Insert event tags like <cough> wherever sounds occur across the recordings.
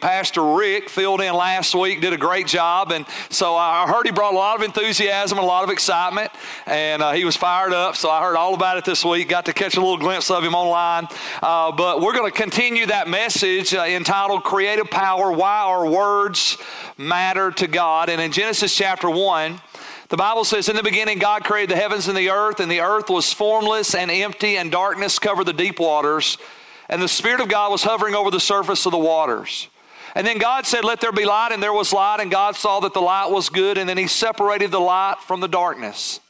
Pastor Rick filled in last week, did a great job, and so I heard he brought a lot of enthusiasm and a lot of excitement, and uh, he was fired up. So I heard all about it this week. Got to catch a little glimpse of him online. Uh, but we're going to continue that message uh, entitled "Creative Power: Why Our Words Matter to God." And in Genesis chapter one. The Bible says, In the beginning, God created the heavens and the earth, and the earth was formless and empty, and darkness covered the deep waters, and the Spirit of God was hovering over the surface of the waters. And then God said, Let there be light, and there was light, and God saw that the light was good, and then He separated the light from the darkness.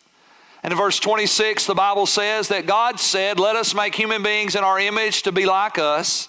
And in verse 26, the Bible says that God said, Let us make human beings in our image to be like us.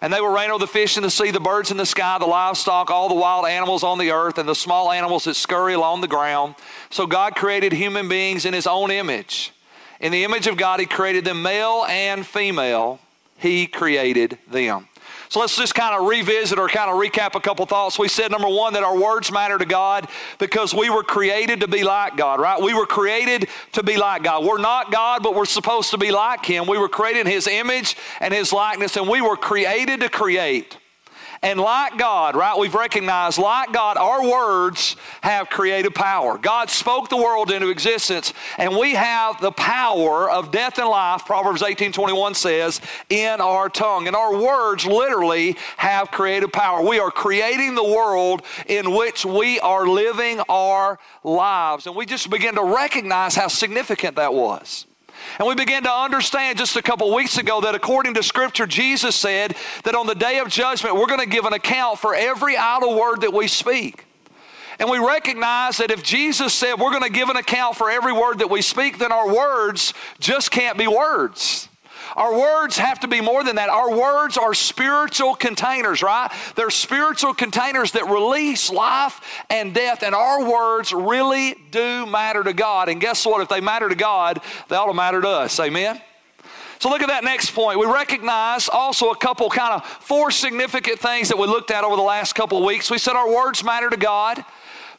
And they will reign over the fish in the sea, the birds in the sky, the livestock, all the wild animals on the earth, and the small animals that scurry along the ground. So God created human beings in His own image. In the image of God, He created them male and female. He created them. So let's just kind of revisit or kind of recap a couple thoughts. We said, number one, that our words matter to God because we were created to be like God, right? We were created to be like God. We're not God, but we're supposed to be like Him. We were created in His image and His likeness, and we were created to create. And like God, right, we've recognized, like God, our words have creative power. God spoke the world into existence, and we have the power of death and life, Proverbs 18 21 says, in our tongue. And our words literally have creative power. We are creating the world in which we are living our lives. And we just begin to recognize how significant that was. And we began to understand just a couple weeks ago that according to Scripture, Jesus said that on the day of judgment, we're going to give an account for every idle word that we speak. And we recognize that if Jesus said we're going to give an account for every word that we speak, then our words just can't be words. Our words have to be more than that. Our words are spiritual containers, right? They're spiritual containers that release life and death, and our words really do matter to God. And guess what? If they matter to God, they ought to matter to us. Amen? So look at that next point. We recognize also a couple kind of four significant things that we looked at over the last couple of weeks. We said our words matter to God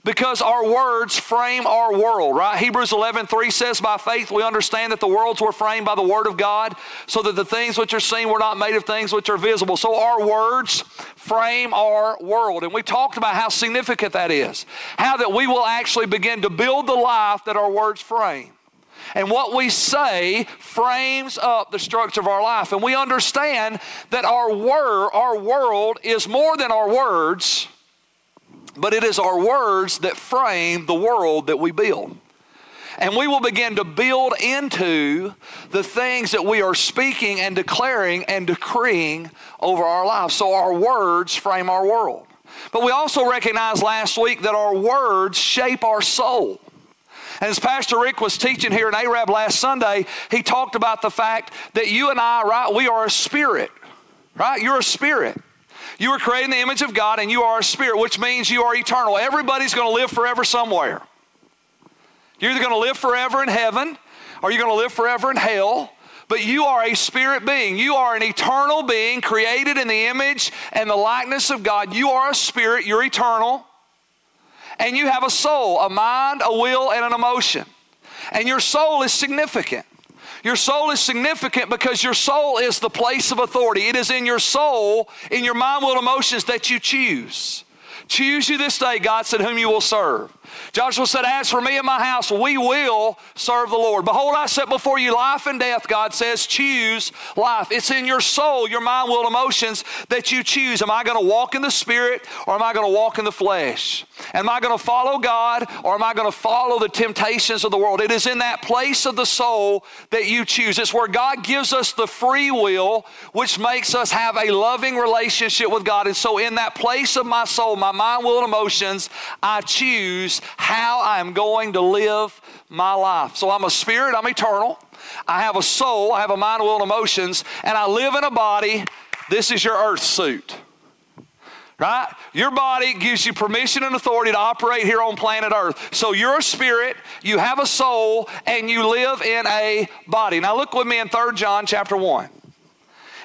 because our words frame our world, right? Hebrews 11, 3 says, By faith we understand that the worlds were framed by the word of God, so that the things which are seen were not made of things which are visible. So our words frame our world. And we talked about how significant that is. How that we will actually begin to build the life that our words frame. And what we say frames up the structure of our life. And we understand that our word, our world is more than our words but it is our words that frame the world that we build. And we will begin to build into the things that we are speaking and declaring and decreeing over our lives. So our words frame our world. But we also recognized last week that our words shape our soul. And as Pastor Rick was teaching here in Arab last Sunday, he talked about the fact that you and I, right, we are a spirit, right? You're a spirit. You were created in the image of God and you are a spirit, which means you are eternal. Everybody's going to live forever somewhere. You're either going to live forever in heaven or you're going to live forever in hell. But you are a spirit being. You are an eternal being created in the image and the likeness of God. You are a spirit. You're eternal. And you have a soul, a mind, a will, and an emotion. And your soul is significant. Your soul is significant because your soul is the place of authority. It is in your soul, in your mind, will, emotions that you choose. Choose you this day, God said, whom you will serve. Joshua said, As for me and my house, we will serve the Lord. Behold, I set before you life and death, God says, choose life. It's in your soul, your mind, will, emotions that you choose. Am I going to walk in the Spirit or am I going to walk in the flesh? Am I going to follow God or am I going to follow the temptations of the world? It is in that place of the soul that you choose. It's where God gives us the free will, which makes us have a loving relationship with God. And so, in that place of my soul, my mind, will, and emotions, I choose how I'm going to live my life. So I'm a spirit, I'm eternal. I have a soul, I have a mind, will, and emotions, and I live in a body. This is your earth suit. Right? Your body gives you permission and authority to operate here on planet Earth. So you're a spirit, you have a soul, and you live in a body. Now look with me in 3 John chapter 1.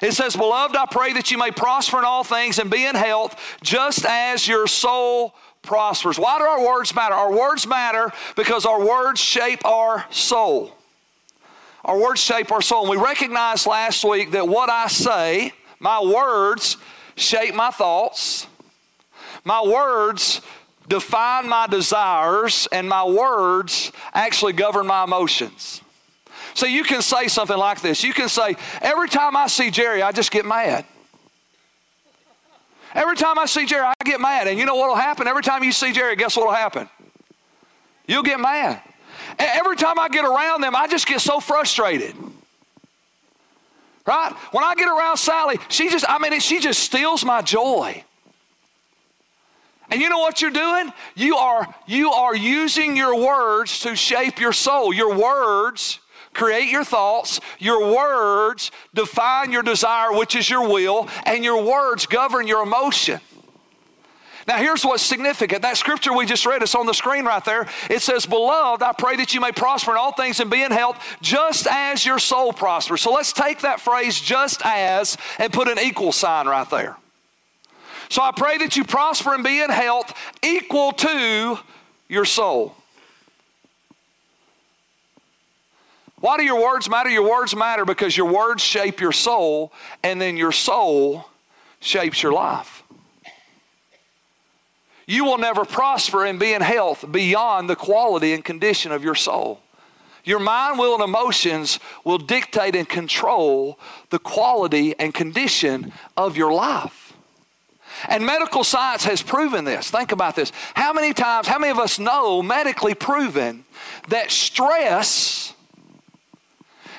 It says, Beloved, I pray that you may prosper in all things and be in health, just as your soul prospers. Why do our words matter? Our words matter because our words shape our soul. Our words shape our soul. And we recognized last week that what I say, my words, shape my thoughts, my words define my desires, and my words actually govern my emotions. So you can say something like this. You can say, Every time I see Jerry, I just get mad. Every time I see Jerry, I get mad. And you know what will happen? Every time you see Jerry, guess what will happen? You'll get mad. And every time I get around them, I just get so frustrated. Right? When I get around Sally, she just, I mean, she just steals my joy. And you know what you're doing? You are, you are using your words to shape your soul. Your words create your thoughts, your words define your desire, which is your will, and your words govern your emotion. Now, here's what's significant. That scripture we just read, it's on the screen right there. It says, Beloved, I pray that you may prosper in all things and be in health, just as your soul prospers. So let's take that phrase, just as, and put an equal sign right there. So I pray that you prosper and be in health equal to your soul. Why do your words matter? Your words matter because your words shape your soul, and then your soul shapes your life. You will never prosper and be in health beyond the quality and condition of your soul. Your mind, will, and emotions will dictate and control the quality and condition of your life. And medical science has proven this. Think about this. How many times, how many of us know medically proven that stress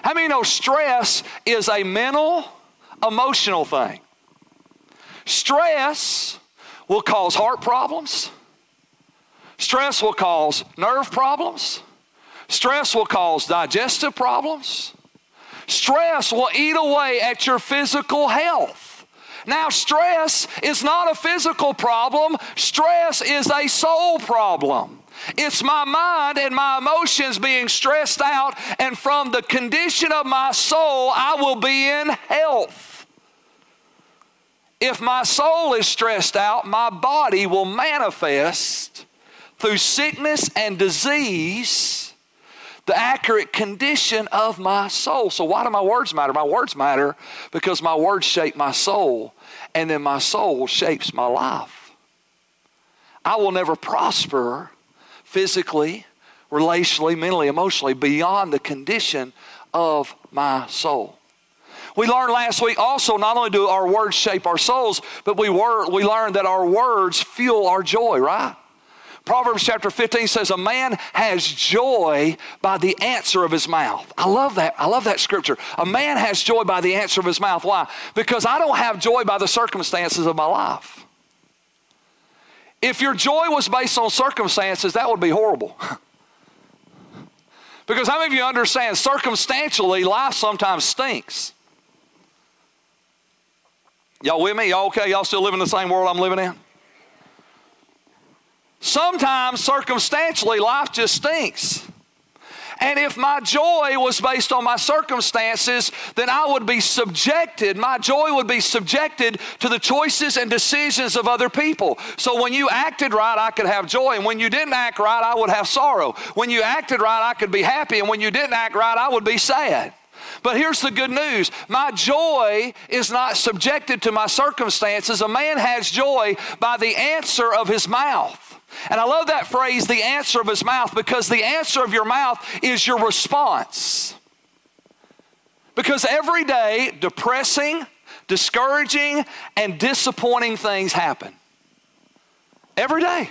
how many know oh, stress is a mental, emotional thing? Stress will cause heart problems. Stress will cause nerve problems. Stress will cause digestive problems. Stress will eat away at your physical health. Now, stress is not a physical problem, stress is a soul problem. It's my mind and my emotions being stressed out, and from the condition of my soul, I will be in health. If my soul is stressed out, my body will manifest through sickness and disease the accurate condition of my soul. So, why do my words matter? My words matter because my words shape my soul, and then my soul shapes my life. I will never prosper physically, relationally, mentally, emotionally, beyond the condition of my soul. We learned last week also not only do our words shape our souls, but we, were, we learned that our words fuel our joy, right? Proverbs chapter 15 says, A man has joy by the answer of his mouth. I love that. I love that scripture. A man has joy by the answer of his mouth. Why? Because I don't have joy by the circumstances of my life. If your joy was based on circumstances, that would be horrible. <laughs> because how many of you understand circumstantially life sometimes stinks? Y'all with me? Y'all okay? Y'all still living in the same world I'm living in? Sometimes circumstantially life just stinks. And if my joy was based on my circumstances, then I would be subjected, my joy would be subjected to the choices and decisions of other people. So when you acted right, I could have joy. And when you didn't act right, I would have sorrow. When you acted right, I could be happy. And when you didn't act right, I would be sad. But here's the good news my joy is not subjected to my circumstances. A man has joy by the answer of his mouth. And I love that phrase, the answer of his mouth, because the answer of your mouth is your response. Because every day, depressing, discouraging, and disappointing things happen. Every day.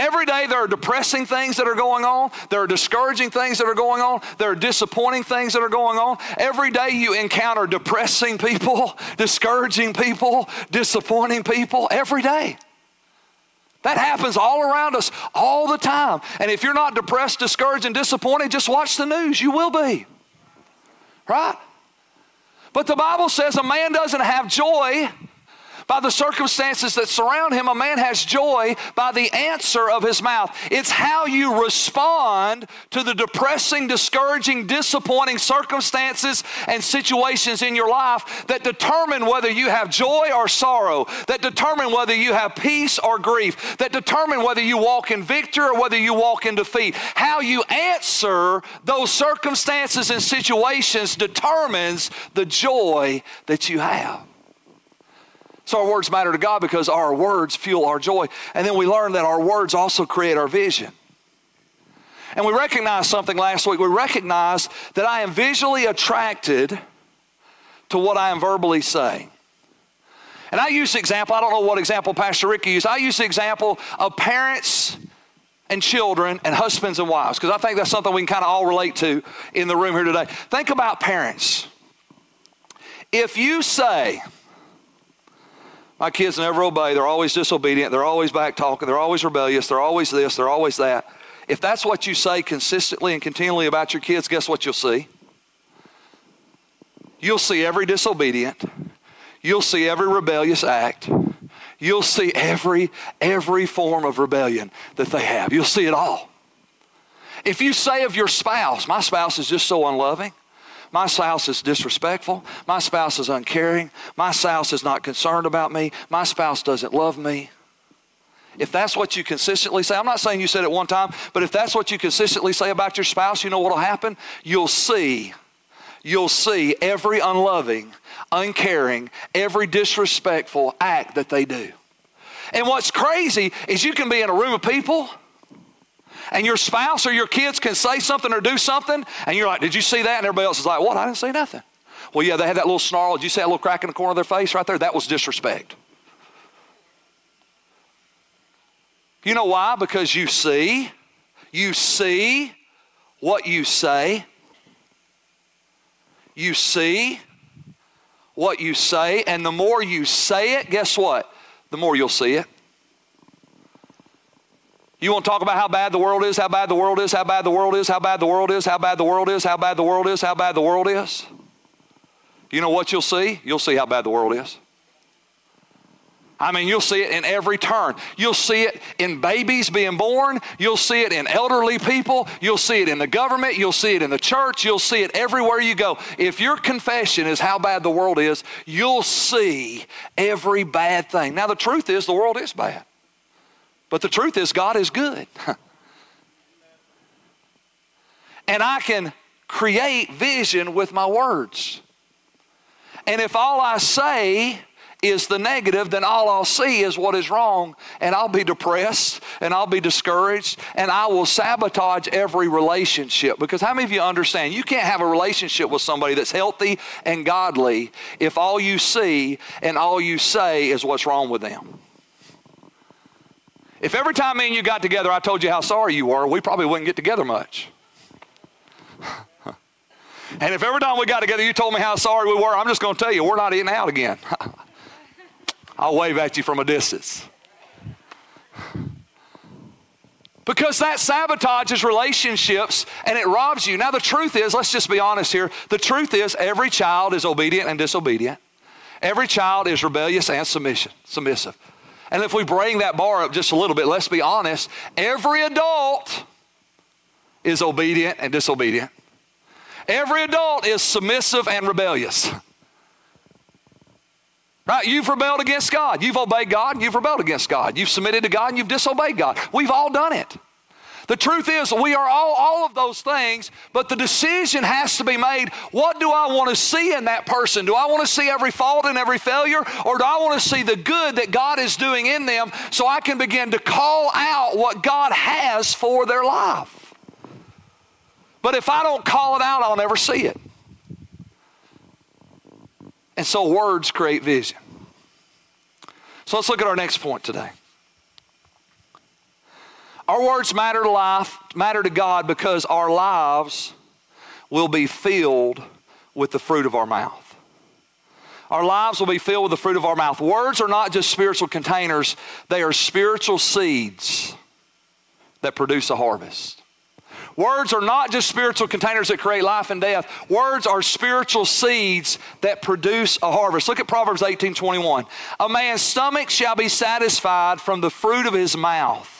Every day there are depressing things that are going on. There are discouraging things that are going on. There are disappointing things that are going on. Every day you encounter depressing people, <laughs> discouraging people, disappointing people. Every day. That happens all around us all the time. And if you're not depressed, discouraged, and disappointed, just watch the news. You will be. Right? But the Bible says a man doesn't have joy by the circumstances that surround him, a man has joy by the answer of his mouth. It's how you respond to the depressing, discouraging, disappointing circumstances and situations in your life that determine whether you have joy or sorrow, that determine whether you have peace or grief, that determine whether you walk in victory or whether you walk in defeat. How you answer those circumstances and situations determines the joy that you have. So our words matter to God because our words fuel our joy. And then we learn that our words also create our vision. And we recognized something last week. We recognized that I am visually attracted to what I am verbally saying. And I use the example, I don't know what example Pastor Ricky used. I use the example of parents and children and husbands and wives because I think that's something we can kind of all relate to in the room here today. Think about parents. If you say, my kids never obey, they're always disobedient, they're always back talking, they're always rebellious, they're always this, they're always that. If that's what you say consistently and continually about your kids, guess what you'll see? You'll see every disobedient, you'll see every rebellious act, you'll see every every form of rebellion that they have. You'll see it all. If you say of your spouse, my spouse is just so unloving, my spouse is disrespectful, my spouse is uncaring, my spouse is not concerned about me, my spouse doesn't love me. If that's what you consistently say, I'm not saying you said it one time, but if that's what you consistently say about your spouse, you know what will happen? You'll see, you'll see every unloving, uncaring, every disrespectful act that they do. And what's crazy is you can be in a room of people and your spouse or your kids can say something or do something, and you're like, Did you see that? And everybody else is like, What? I didn't see nothing. Well, yeah, they had that little snarl. Did you see that little crack in the corner of their face right there? That was disrespect. You know why? Because you see, you see what you say. You see what you say, and the more you say it, guess what? The more you'll see it. You want to talk about how bad the world is, how bad the world is, how bad the world is, how bad the world is, how bad the world is, how bad the world is, how bad the world is? You know what you'll see? You'll see how bad the world is. I mean, you'll see it in every turn. You'll see it in babies being born. You'll see it in elderly people. You'll see it in the government. You'll see it in the church. You'll see it everywhere you go. If your confession is how bad the world is, you'll see every bad thing. Now, the truth is, the world is bad. But the truth is, God is good. <laughs> and I can create vision with my words. And if all I say is the negative, then all I'll see is what is wrong, and I'll be depressed and I'll be discouraged and I will sabotage every relationship. Because how many of you understand you can't have a relationship with somebody that's healthy and godly if all you see and all you say is what's wrong with them? If every time me and you got together I told you how sorry you were, we probably wouldn't get together much. <laughs> and if every time we got together you told me how sorry we were, I'm just going to tell you, we're not eating out again. <laughs> I'll wave at you from a distance. <sighs> Because that sabotages relationships and it robs you. Now, the truth is, let's just be honest here. The truth is, every child is obedient and disobedient. Every child is rebellious and submission, submissive. And if we bring that bar up just a little bit, let's be honest, every adult is obedient and disobedient. Every adult is submissive and rebellious. Right? You've rebelled against God. You've obeyed God you've rebelled against God. You've submitted to God and you've disobeyed God. We've all done it. The truth is, we are all, all of those things, but the decision has to be made. What do I want to see in that person? Do I want to see every fault and every failure, or do I want to see the good that God is doing in them so I can begin to call out what God has for their life? But if I don't call it out, I'll never see it. And so words create vision. So let's look at our next point today. Our words matter to life, matter to God because our lives will be filled with the fruit of our mouth. Our lives will be filled with the fruit of our mouth. Words are not just spiritual containers, they are spiritual seeds that produce a harvest. Words are not just spiritual containers that create life and death. Words are spiritual seeds that produce a harvest. Look at Proverbs 18 21. A man's stomach shall be satisfied from the fruit of his mouth,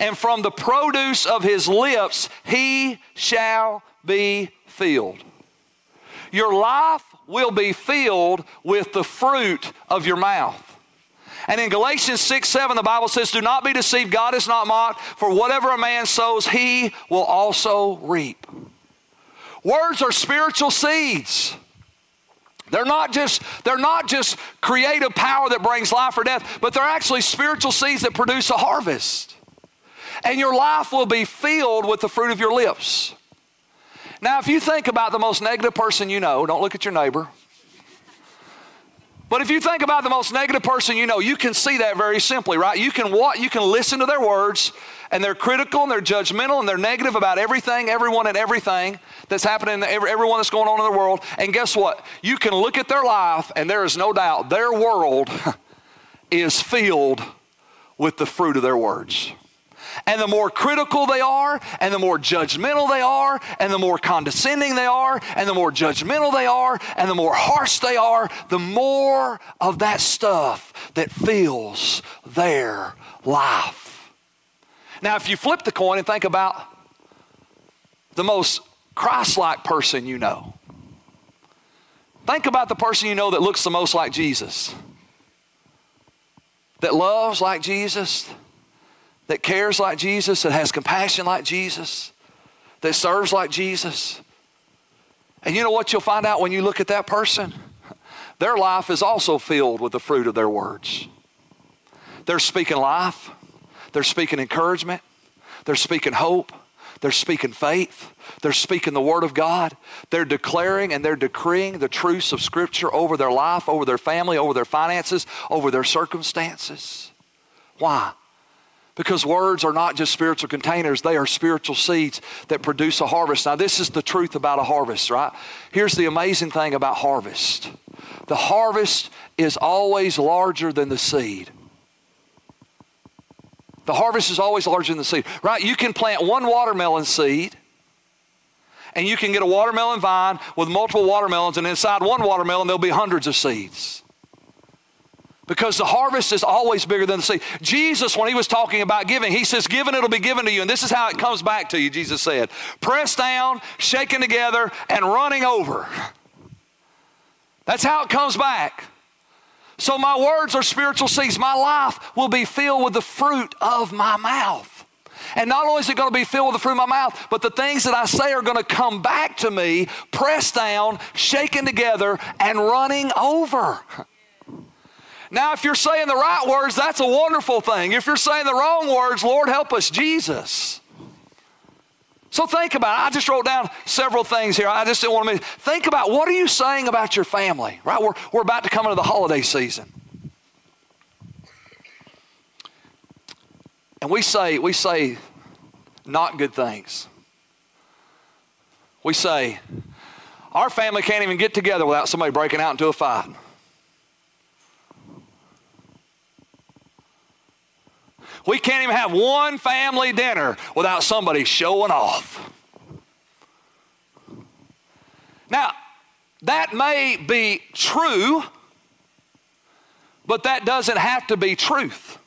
and from the produce of his lips he shall be filled. Your life will be filled with the fruit of your mouth. And in Galatians 6 7, the Bible says, Do not be deceived, God is not mocked, for whatever a man sows, he will also reap. Words are spiritual seeds. They're not just they're not just creative power that brings life or death, but they're actually spiritual seeds that produce a harvest. And your life will be filled with the fruit of your lips. Now, if you think about the most negative person you know, don't look at your neighbor. But if you think about the most negative person you know, you can see that very simply, right? You can what you can listen to their words and they're critical and they're judgmental and they're negative about everything, everyone and everything that's happening, everyone that's going on in the world. And guess what? You can look at their life and there is no doubt their world <laughs> is filled with the fruit of their words. And the more critical they are, and the more judgmental they are, and the more condescending they are, and the more judgmental they are, and the more harsh they are, the more of that stuff that fills their life. Now, if you flip the coin and think about the most Christ like person you know, think about the person you know that looks the most like Jesus, that loves like Jesus that cares like Jesus, that has compassion like Jesus, that serves like Jesus. And you know what you'll find out when you look at that person? Their life is also filled with the fruit of their words. They're speaking life, they're speaking encouragement, they're speaking hope, they're speaking faith, they're speaking the Word of God, they're declaring and they're decreeing the truths of Scripture over their life, over their family, over their finances, over their circumstances. Why? Because words are not just spiritual containers, they are spiritual seeds that produce a harvest. Now, this is the truth about a harvest, right? Here's the amazing thing about harvest the harvest is always larger than the seed. The harvest is always larger than the seed, right? You can plant one watermelon seed and you can get a watermelon vine with multiple watermelons, and inside one watermelon, there'll be hundreds of seeds because the harvest is always bigger than the seed. Jesus, when he was talking about giving, he says, Given it'll be given to you. And this is how it comes back to you, Jesus said pressed down, shaken together, and running over. That's how it comes back. So my words are spiritual seeds. My life will be filled with the fruit of my mouth. And not only is it going to be filled with the fruit of my mouth, but the things that I say are going to come back to me, pressed down, shaken together, and running over. Now, if you're saying the right words, that's a wonderful thing. If you're saying the wrong words, Lord, help us, Jesus. So think about it. I just wrote down several things here. I just didn't want to miss. Think about what are you saying about your family, right? We're, we're about to come into the holiday season. And we say, we say not good things. We say, our family can't even get together without somebody breaking out into a fight. We can't even have one family dinner without somebody showing off. Now, that may be true, but that doesn't have to be truth.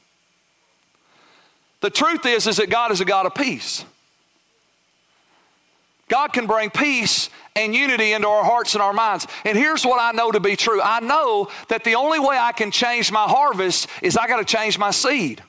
The truth is, is that God is a God of peace. God can bring peace and unity into our hearts and our minds. And here's what I know to be true I know that the only way I can change my harvest is I got to change my seed.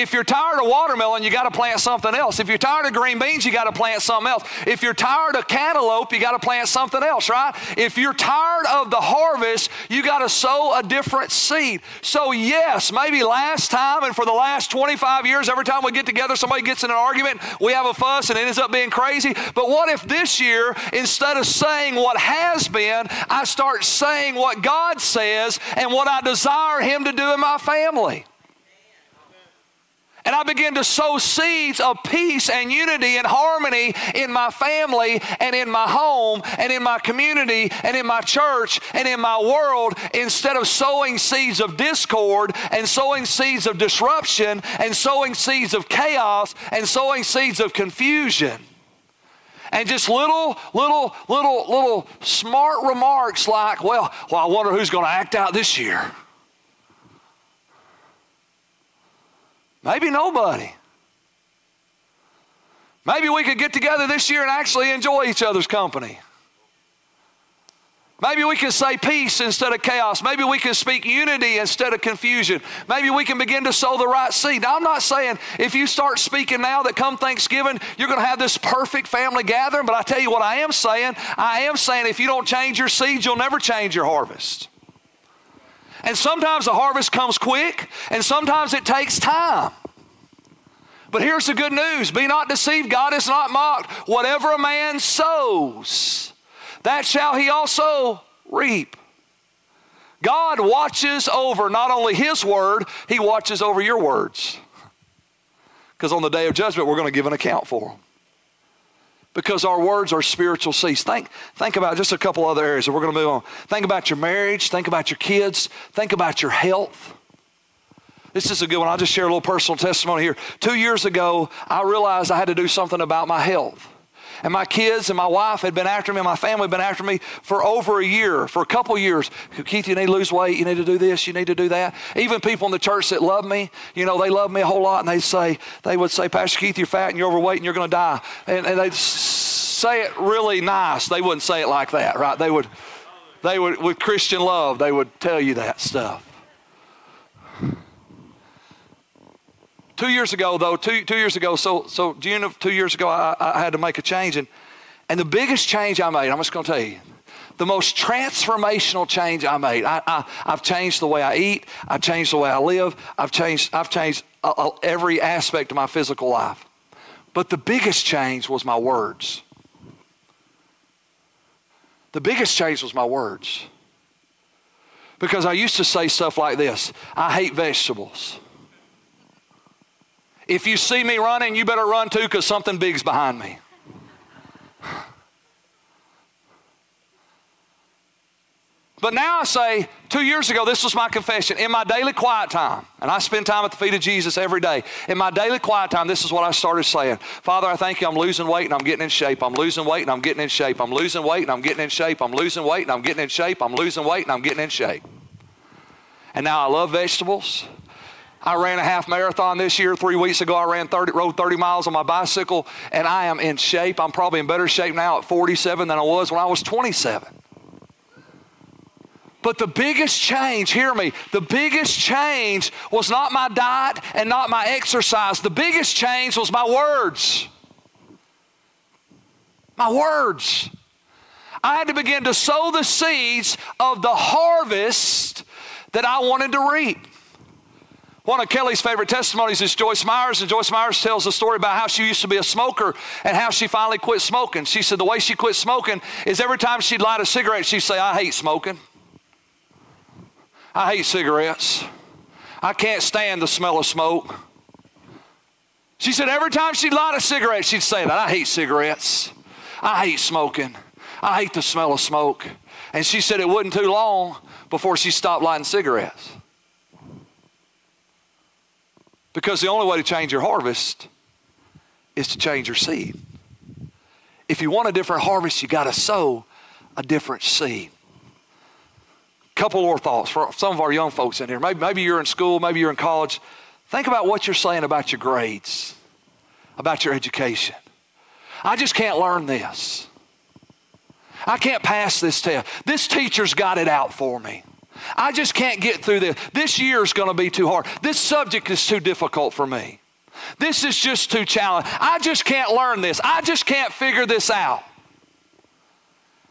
If you're tired of watermelon, you got to plant something else. If you're tired of green beans, you got to plant something else. If you're tired of cantaloupe, you got to plant something else, right? If you're tired of the harvest, you got to sow a different seed. So, yes, maybe last time and for the last 25 years, every time we get together, somebody gets in an argument, we have a fuss and it ends up being crazy. But what if this year, instead of saying what has been, I start saying what God says and what I desire Him to do in my family? And I begin to sow seeds of peace and unity and harmony in my family and in my home and in my community and in my church and in my world instead of sowing seeds of discord and sowing seeds of disruption and sowing seeds of chaos and sowing seeds of confusion. And just little, little, little, little smart remarks like, well, well, I wonder who's going to act out this year. Maybe nobody. Maybe we could get together this year and actually enjoy each other's company. Maybe we can say peace instead of chaos. Maybe we can speak unity instead of confusion. Maybe we can begin to sow the right seed. Now, I'm not saying if you start speaking now that come Thanksgiving, you're going to have this perfect family gathering, but I tell you what I am saying. I am saying if you don't change your seeds, you'll never change your harvest. And sometimes the harvest comes quick, and sometimes it takes time. But here's the good news be not deceived, God is not mocked. Whatever a man sows, that shall he also reap. God watches over not only his word, he watches over your words. Because on the day of judgment, we're going to give an account for them. Because our words are spiritual seeds. Think, think about just a couple other areas, we're going to move on. Think about your marriage, think about your kids, think about your health. This is a good one. I'll just share a little personal testimony here. Two years ago, I realized I had to do something about my health. And my kids and my wife had been after me, and my family had been after me for over a year, for a couple years. Keith, you need to lose weight. You need to do this. You need to do that. Even people in the church that love me, you know, they love me a whole lot, and they say, they would say, Pastor Keith, you're fat and you're overweight and you're going to die. And, and they'd say it really nice. They wouldn't say it like that, right? They would, they would, with Christian love, they would tell you that stuff. Two years ago, though, two, two years ago, so, so June of two years ago, I, I had to make a change. And, and the biggest change I made, I'm just going to tell you, the most transformational change I made. I, I, have changed the way I eat. I've changed the way I live. I've changed, I've changed uh, uh, every aspect of my physical life. But the biggest change was my words. The biggest change was my words. Because I used to say stuff like this I hate vegetables. If you see me running, you better run too because something big's behind me. But now I say, two years ago, this was my confession. In my daily quiet time, and I spend time at the feet of Jesus every day. In my daily quiet time, this is what I started saying Father, I thank you, I'm losing weight and I'm getting in shape. I'm losing weight and I'm getting in shape. I'm losing weight and I'm getting in shape. I'm losing weight and I'm getting in shape. I'm losing weight and I'm getting in shape. And now I love vegetables. I ran a half marathon this year. Three weeks ago, I ran 30, rode 30 miles on my bicycle, and I am in shape. I'm probably in better shape now at 47 than I was when I was 27. But the biggest change, hear me, the biggest change was not my diet and not my exercise. The biggest change was my words. My words. I had to begin to sow the seeds of the harvest that I wanted to reap. One of Kelly's favorite testimonies is Joyce Myers, and Joyce Myers tells a story about how she used to be a smoker and how she finally quit smoking. She said the way she quit smoking is every time she'd light a cigarette, she'd say, I hate smoking. I hate cigarettes. I can't stand the smell of smoke. She said every time she'd light a cigarette, she'd say that. I hate cigarettes. I hate smoking. I hate the smell of smoke. And she said it wasn't too long before she stopped lighting cigarettes. Because the only way to change your harvest is to change your seed. If you want a different harvest, you got to sow a different seed. Couple more thoughts for some of our young folks in here. Maybe, maybe you're in school, maybe you're in college. Think about what you're saying about your grades, about your education. I just can't learn this. I can't pass this test. This teacher's got it out for me. I just can't get through this. This year is going to be too hard. This subject is too difficult for me. This is just too challenging. I just can't learn this. I just can't figure this out.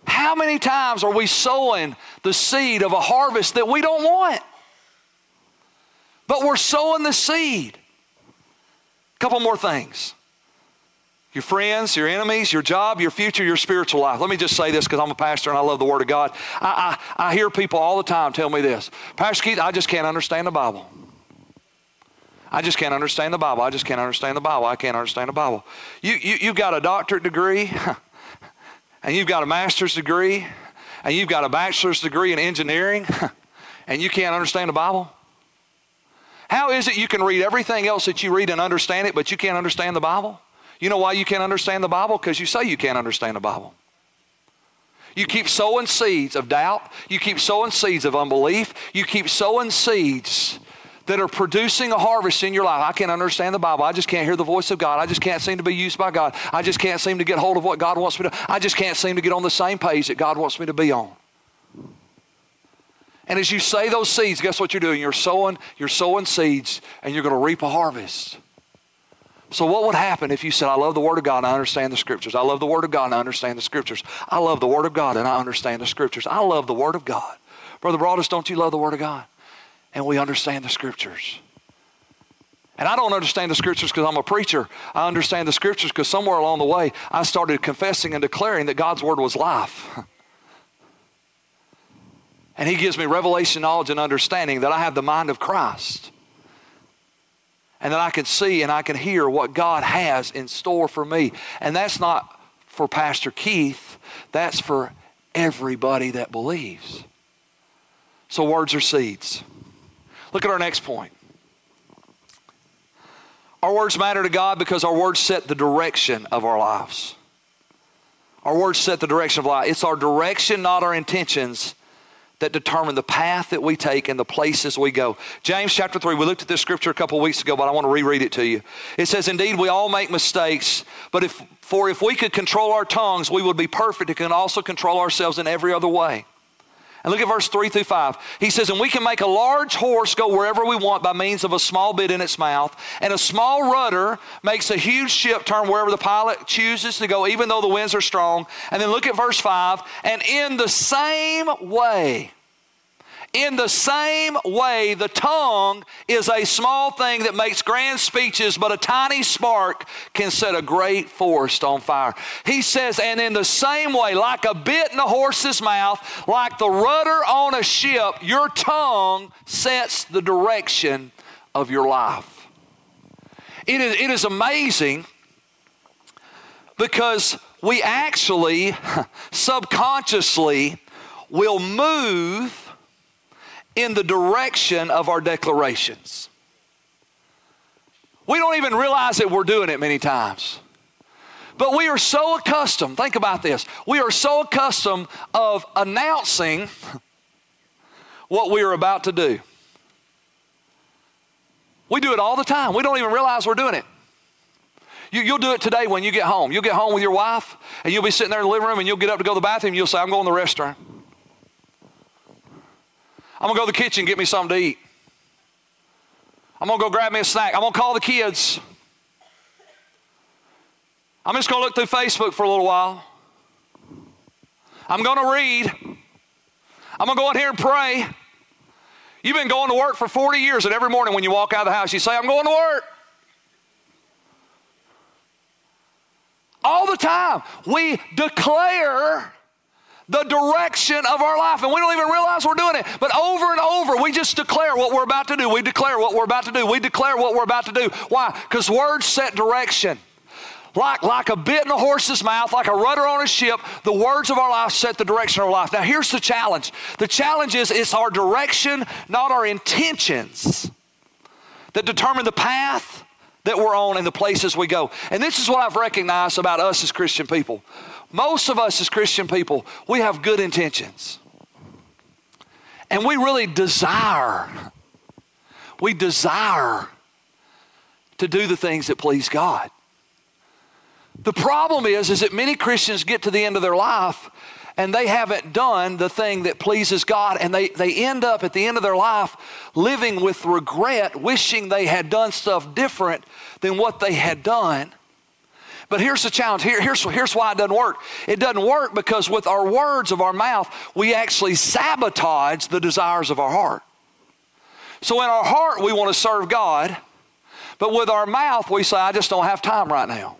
How many times are we sowing the seed of a harvest that we don't want? But we're sowing the seed. Couple more things your friends, your enemies, your job, your future, your spiritual life. Let me just say this because I'm a pastor and I love the Word of God. I, I, I hear people all the time tell me this Pastor Keith, I just can't understand the Bible. I just can't understand the Bible. I just can't understand the Bible. I can't understand the Bible. You, you, you've got a doctorate degree, <laughs> and you've got a master's degree, and you've got a bachelor's degree in engineering, <laughs> and you can't understand the Bible? How is it you can read everything else that you read and understand it, but you can't understand the Bible? You know why you can't understand the Bible? Because you say you can't understand the Bible. You keep sowing seeds of doubt. You keep sowing seeds of unbelief. You keep sowing seeds that are producing a harvest in your life. I can't understand the Bible. I just can't hear the voice of God. I just can't seem to be used by God. I just can't seem to get hold of what God wants me to. I just can't seem to get on the same page that God wants me to be on. And as you say those seeds, guess what you're doing? You're sowing, you're sowing seeds, and you're going to reap a harvest. So, what would happen if you said, I love the Word of God and I understand the Scriptures? I love the Word of God and I understand the Scriptures. I love the Word of God and I understand the Scriptures. I love the Word of God. Brother Broadus, don't you love the Word of God? And we understand the Scriptures. And I don't understand the Scriptures because I'm a preacher. I understand the Scriptures because somewhere along the way I started confessing and declaring that God's Word was life. <laughs> and He gives me revelation, knowledge, and understanding that I have the mind of Christ and that I can see and I can hear what God has in store for me. And that's not for Pastor Keith, that's for everybody that believes. So, words are seeds. Look at our next point. Our words matter to God because our words set the direction of our lives. Our words set the direction of life. It's our direction, not our intentions, that determine the path that we take and the places we go. James chapter 3, we looked at this scripture a couple weeks ago, but I want to reread it to you. It says, Indeed, we all make mistakes, but if, for if we could control our tongues, we would be perfect and can also control ourselves in every other way. And look at verse 3 through 5. He says, And we can make a large horse go wherever we want by means of a small bit in its mouth. And a small rudder makes a huge ship turn wherever the pilot chooses to go, even though the winds are strong. And then look at verse 5. And in the same way, in the same way, the tongue is a small thing that makes grand speeches, but a tiny spark can set a great forest on fire. He says, and in the same way, like a bit in a horse's mouth, like the rudder on a ship, your tongue sets the direction of your life. It is, it is amazing because we actually <laughs> subconsciously will move in the direction of our declarations. We don't even realize that we're doing it many times. But we are so accustomed, think about this. We are so accustomed of announcing what we are about to do. We do it all the time. We don't even realize we're doing it. You, will do it today when you get home. You'll get home with your wife, and you'll be sitting there in the living room, and you'll get up to go to the bathroom, and you'll say, I'm going to the restaurant. I'm going to go to the kitchen get me something to eat. I'm going to go grab me a snack. I'm going to call the kids. I'm just going to look through Facebook for a little while. I'm going to read. I'm going to go in here and pray. You've been going to work for 40 years, and every morning when you walk out of the house, you say, I'm going to work. All the time. We declare the direction of our life. And we don't even realize we're doing it. But over and over, we just declare what we're about to do. We declare what we're about to do. We declare what we're about to do. Why? Because words set direction. Like, like a bit in a horse's mouth, like a rudder on a ship, the words of our life set the direction of our life. Now, here's the challenge the challenge is it's our direction, not our intentions, that determine the path that we're on and the places we go. And this is what I've recognized about us as Christian people. Most of us as Christian people, we have good intentions. And we really desire, we desire to do the things that please God. The problem is, is that many Christians get to the end of their life and they haven't done the thing that pleases God, and they, they end up at the end of their life living with regret, wishing they had done stuff different than what they had done. But here's the challenge. Here, here's, here's why it doesn't work. It doesn't work because with our words of our mouth, we actually sabotage the desires of our heart. So in our heart, we want to serve God, but with our mouth, we say, I just don't have time right now.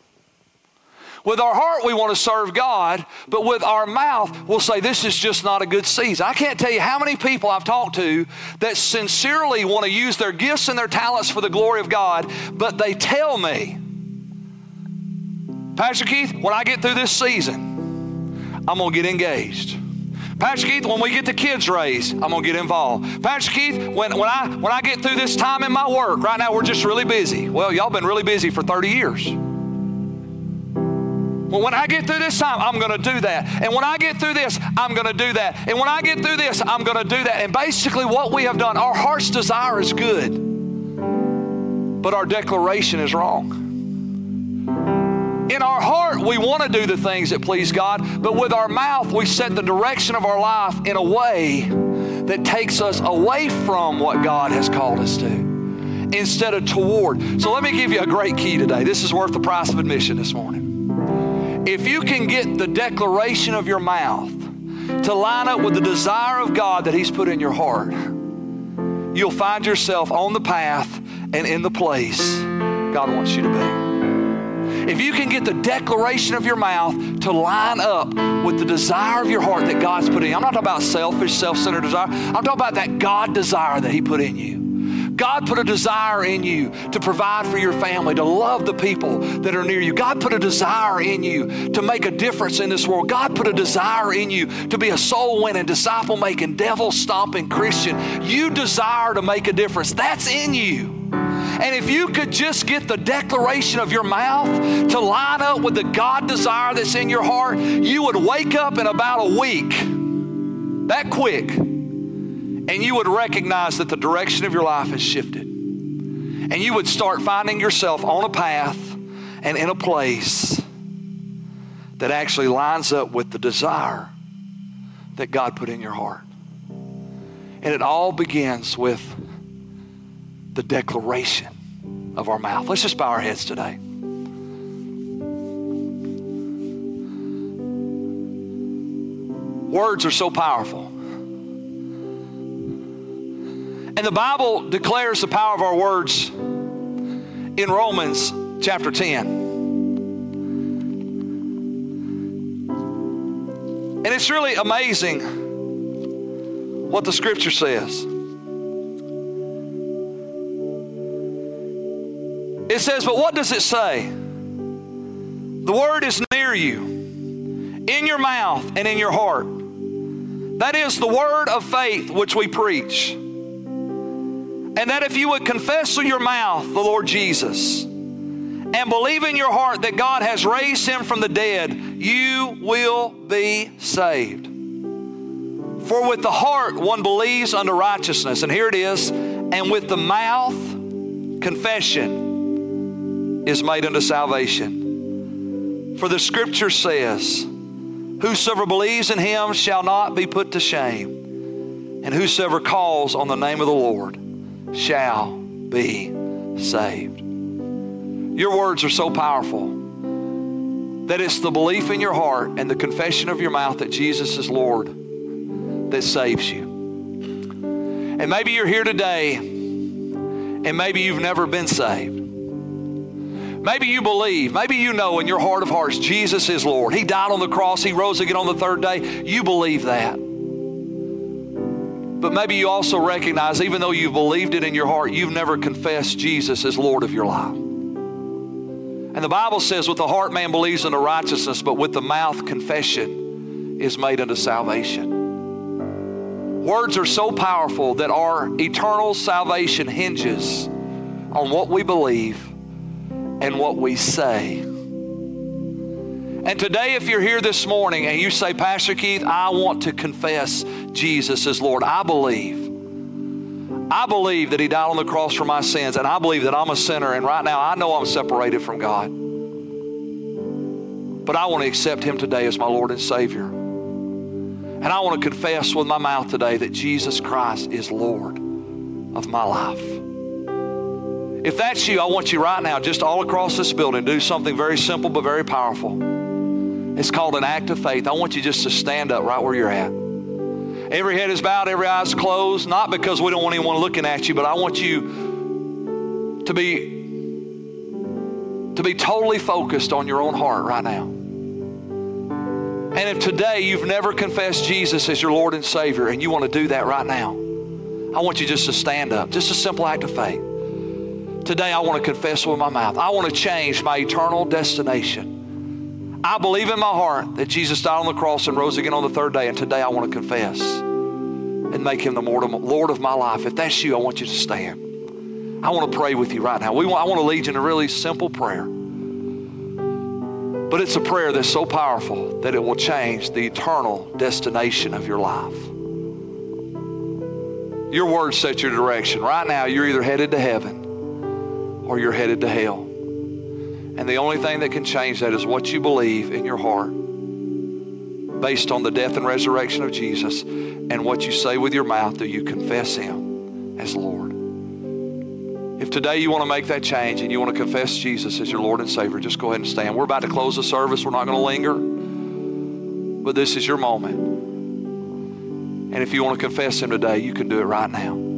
With our heart, we want to serve God, but with our mouth, we'll say, This is just not a good season. I can't tell you how many people I've talked to that sincerely want to use their gifts and their talents for the glory of God, but they tell me, Pastor Keith, when I get through this season, I'm going to get engaged. Pastor Keith, when we get the kids raised, I'm gonna get involved. Pastor Keith, when, when I when I get through this time in my work, right now we're just really busy. Well, y'all been really busy for 30 years. Well, when I get through this time, I'm to do that. And when I get through this, I'm to do that. And when I get through this, I'm to do that. And basically, what we have done, our heart's desire is good, but our declaration is wrong. In our heart, we want to do the things that please God, but with our mouth, we set the direction of our life in a way that takes us away from what God has called us to instead of toward. So let me give you a great key today. This is worth the price of admission this morning. If you can get the declaration of your mouth to line up with the desire of God that He's put in your heart, you'll find yourself on the path and in the place God wants you to be. If you can get the declaration of your mouth to line up with the desire of your heart that God's put in you, I'm not talking about selfish, self centered desire. I'm talking about that God desire that He put in you. God put a desire in you to provide for your family, to love the people that are near you. God put a desire in you to make a difference in this world. God put a desire in you to be a soul winning, disciple making, devil stomping Christian. You desire to make a difference. That's in you. And if you could just get the declaration of your mouth to line up with the God desire that's in your heart, you would wake up in about a week, that quick, and you would recognize that the direction of your life has shifted. And you would start finding yourself on a path and in a place that actually lines up with the desire that God put in your heart. And it all begins with the declaration of our mouth. Let's just bow our heads today. Words are so powerful. And the Bible declares the power of our words in Romans chapter 10. And it's really amazing what the scripture says. It says, but what does it say? The word is near you, in your mouth and in your heart. That is the word of faith which we preach. And that if you would confess with your mouth the Lord Jesus and believe in your heart that God has raised him from the dead, you will be saved. For with the heart one believes unto righteousness, and here it is, and with the mouth confession is made unto salvation. For the scripture says, Whosoever believes in him shall not be put to shame, and whosoever calls on the name of the Lord shall be saved. Your words are so powerful that it's the belief in your heart and the confession of your mouth that Jesus is Lord that saves you. And maybe you're here today and maybe you've never been saved. Maybe you believe, maybe you know in your heart of hearts Jesus is Lord. He died on the cross, He rose again on the third day. You believe that. But maybe you also recognize, even though you've believed it in your heart, you've never confessed Jesus as Lord of your life. And the Bible says, with the heart man believes unto righteousness, but with the mouth confession is made unto salvation. Words are so powerful that our eternal salvation hinges on what we believe and what we say. And today, if you're here this morning and you say, Pastor Keith, I want to confess Jesus as Lord, I believe. I believe that He died on the cross for my sins, and I believe that I'm a sinner, and right now I know I'm separated from God. But I want to accept Him today as my Lord and Savior. And I want to confess with my mouth today that Jesus Christ is Lord of my life. If that's you, I want you right now, just all across this building, do something very simple but very powerful. It's called an act of faith. I want you just to stand up right where you're at. Every head is bowed, every eye is closed, not because we don't want anyone looking at you, but I want you to be to be totally focused on your own heart right now. And if today you've never confessed Jesus as your Lord and Savior and you want to do that right now, I want you just to stand up. Just a simple act of faith. Today, I want to confess with my mouth. I want to change my eternal destination. I believe in my heart that Jesus died on the cross and rose again on the third day, and today I want to confess and make him the Lord of my life. If that's you, I want you to stand. I want to pray with you right now. We want, I want to lead you in a really simple prayer. But it's a prayer that's so powerful that it will change the eternal destination of your life. Your words set your direction. Right now, you're either headed to heaven or you're headed to hell. And the only thing that can change that is what you believe in your heart. based on the death and resurrection of Jesus and what you say with your mouth do you confess Him as Lord. If today you want to make that change and you want to confess Jesus as your Lord and Savior, just go ahead and stand. We're about to close the service. We're not going to linger, but this is your moment. And if you want to confess Him today, you can do it right now.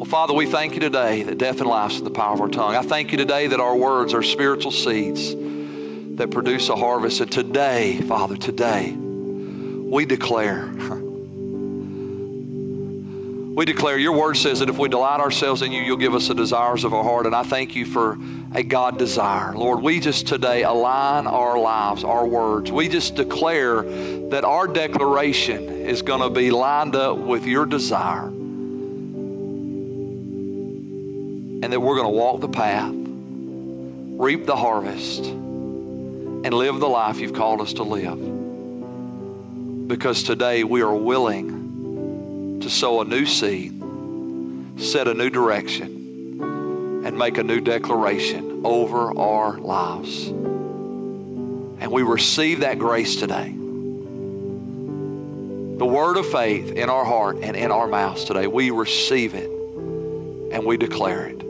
Well, Father, we thank you today that death and life is in the power of our tongue. I thank you today that our words are spiritual seeds that produce a harvest. And today, Father, today, we declare. <laughs> We declare your word says that if we delight ourselves in you, you'll give us the desires of our heart. And I thank you for a God desire. Lord, we just today align our lives, our words. We just declare that our declaration is going to be lined up with your desire. And that we're going to walk the path, reap the harvest, and live the life you've called us to live. Because today we are willing to sow a new seed, set a new direction, and make a new declaration over our lives. And we receive that grace today. The word of faith in our heart and in our mouths today, we receive it and we declare it.